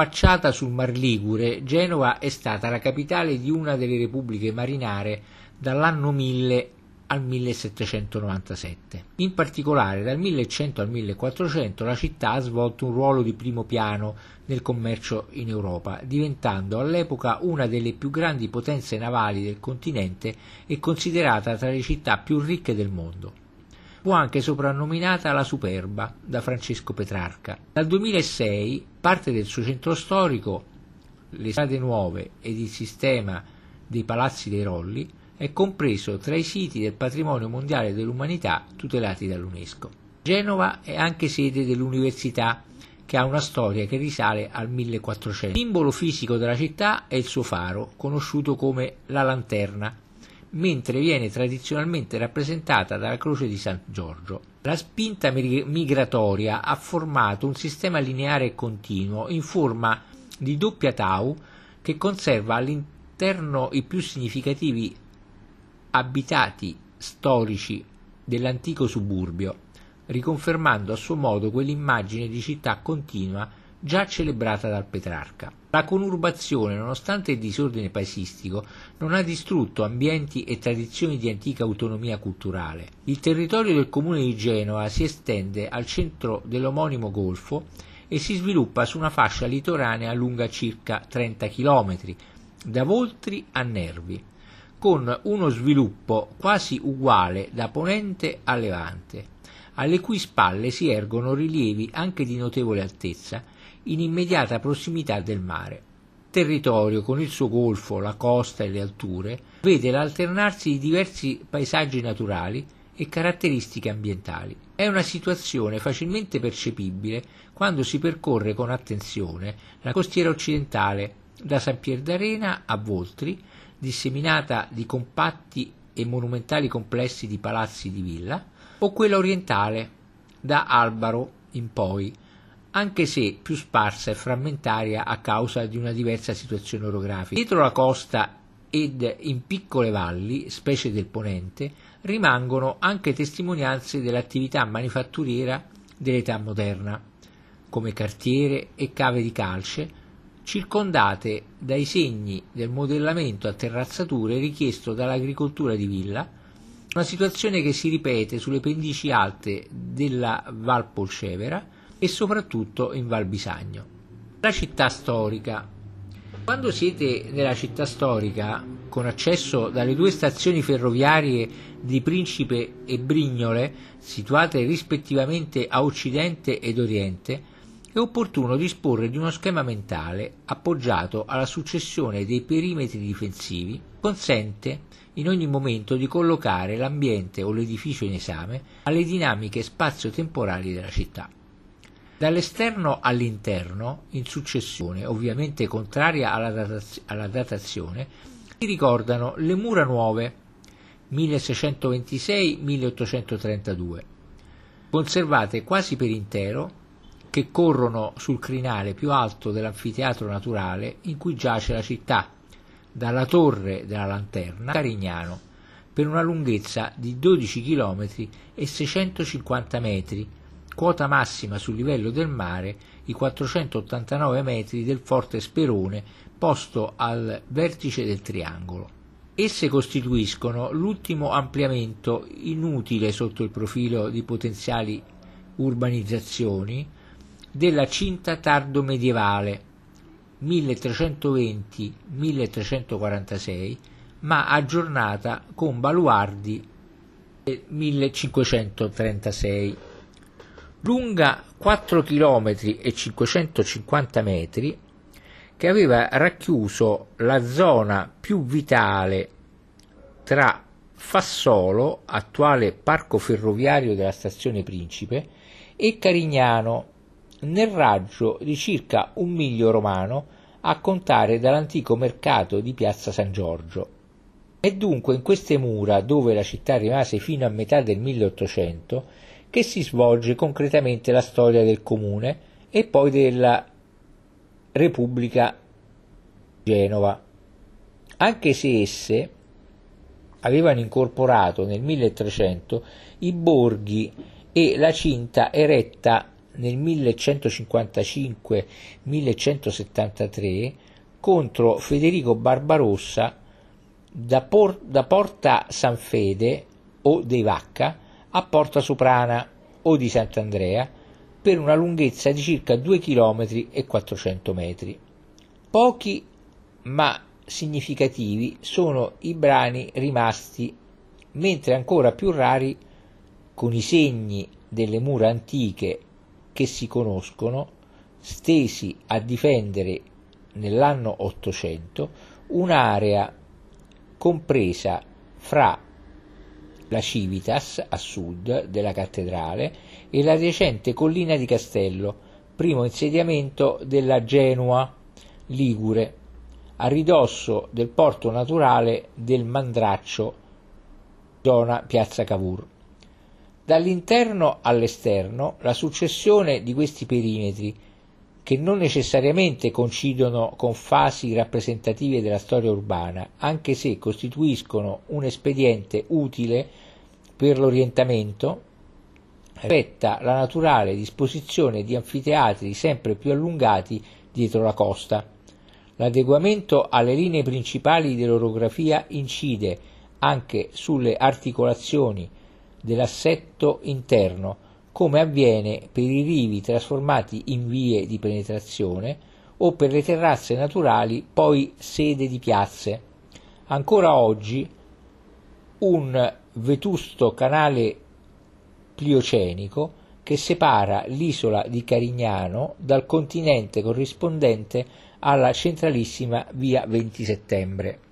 Affacciata sul Mar Ligure, Genova è stata la capitale di una delle repubbliche marinare dall'anno 1000 al 1797. In particolare dal 1100 al 1400 la città ha svolto un ruolo di primo piano nel commercio in Europa, diventando all'epoca una delle più grandi potenze navali del continente e considerata tra le città più ricche del mondo. Fu anche soprannominata la Superba da Francesco Petrarca. Dal 2006 parte del suo centro storico, le strade nuove ed il sistema dei palazzi dei Rolli è compreso tra i siti del patrimonio mondiale dell'umanità tutelati dall'UNESCO. Genova è anche sede dell'università che ha una storia che risale al 1400. Il simbolo fisico della città è il suo faro, conosciuto come la lanterna, mentre viene tradizionalmente rappresentata dalla croce di San Giorgio. La spinta migratoria ha formato un sistema lineare e continuo in forma di doppia tau che conserva all'interno i più significativi abitati storici dell'antico suburbio, riconfermando a suo modo quell'immagine di città continua già celebrata dal Petrarca. La conurbazione, nonostante il disordine paesistico, non ha distrutto ambienti e tradizioni di antica autonomia culturale. Il territorio del comune di Genova si estende al centro dell'omonimo golfo e si sviluppa su una fascia litoranea lunga circa 30 km, da Voltri a Nervi con uno sviluppo quasi uguale da ponente a levante, alle cui spalle si ergono rilievi anche di notevole altezza in immediata prossimità del mare. Territorio con il suo golfo, la costa e le alture vede l'alternarsi di diversi paesaggi naturali e caratteristiche ambientali. È una situazione facilmente percepibile quando si percorre con attenzione la costiera occidentale da San Pier d'Arena a Voltri disseminata di compatti e monumentali complessi di palazzi di villa, o quella orientale, da Albaro in poi, anche se più sparsa e frammentaria a causa di una diversa situazione orografica. Dietro la costa ed in piccole valli, specie del ponente, rimangono anche testimonianze dell'attività manifatturiera dell'età moderna, come cartiere e cave di calce, circondate dai segni del modellamento a terrazzature richiesto dall'agricoltura di villa, una situazione che si ripete sulle pendici alte della Val Polcevera e soprattutto in Val Bisagno. La città storica. Quando siete nella città storica, con accesso dalle due stazioni ferroviarie di Principe e Brignole, situate rispettivamente a occidente ed oriente, è opportuno disporre di uno schema mentale appoggiato alla successione dei perimetri difensivi, consente in ogni momento di collocare l'ambiente o l'edificio in esame alle dinamiche spazio-temporali della città. Dall'esterno all'interno, in successione, ovviamente contraria alla, dataz- alla datazione, si ricordano le mura nuove 1626-1832, conservate quasi per intero che corrono sul crinale più alto dell'anfiteatro naturale in cui giace la città, dalla torre della lanterna a Carignano, per una lunghezza di 12 km e 650 metri, quota massima sul livello del mare i 489 metri del forte Sperone posto al vertice del triangolo. Esse costituiscono l'ultimo ampliamento inutile sotto il profilo di potenziali urbanizzazioni della cinta tardo medievale 1320-1346 ma aggiornata con baluardi del 1536 lunga 4 km e 550 metri che aveva racchiuso la zona più vitale tra Fassolo, attuale parco ferroviario della stazione Principe, e Carignano, nel raggio di circa un miglio romano a contare dall'antico mercato di piazza San Giorgio. È dunque in queste mura, dove la città rimase fino a metà del 1800, che si svolge concretamente la storia del comune e poi della Repubblica Genova, anche se esse avevano incorporato nel 1300 i borghi e la cinta eretta nel 1155-1173 contro Federico Barbarossa da, Por- da Porta San Fede o dei Vacca a Porta Soprana o di Sant'Andrea per una lunghezza di circa 2 km e 400 metri. Pochi ma significativi sono i brani rimasti, mentre ancora più rari, con i segni delle mura antiche che si conoscono, stesi a difendere nell'anno 800 un'area compresa fra la Civitas a sud della cattedrale e la adiacente collina di Castello, primo insediamento della Genua Ligure, a ridosso del porto naturale del Mandraccio, zona Piazza Cavour. Dall'interno all'esterno la successione di questi perimetri, che non necessariamente coincidono con fasi rappresentative della storia urbana, anche se costituiscono un espediente utile per l'orientamento, retta la naturale disposizione di anfiteatri sempre più allungati dietro la costa. L'adeguamento alle linee principali dell'orografia incide anche sulle articolazioni dell'assetto interno, come avviene per i rivi trasformati in vie di penetrazione o per le terrazze naturali poi sede di piazze. Ancora oggi un vetusto canale pliocenico che separa l'isola di Carignano dal continente corrispondente alla centralissima via 20 settembre.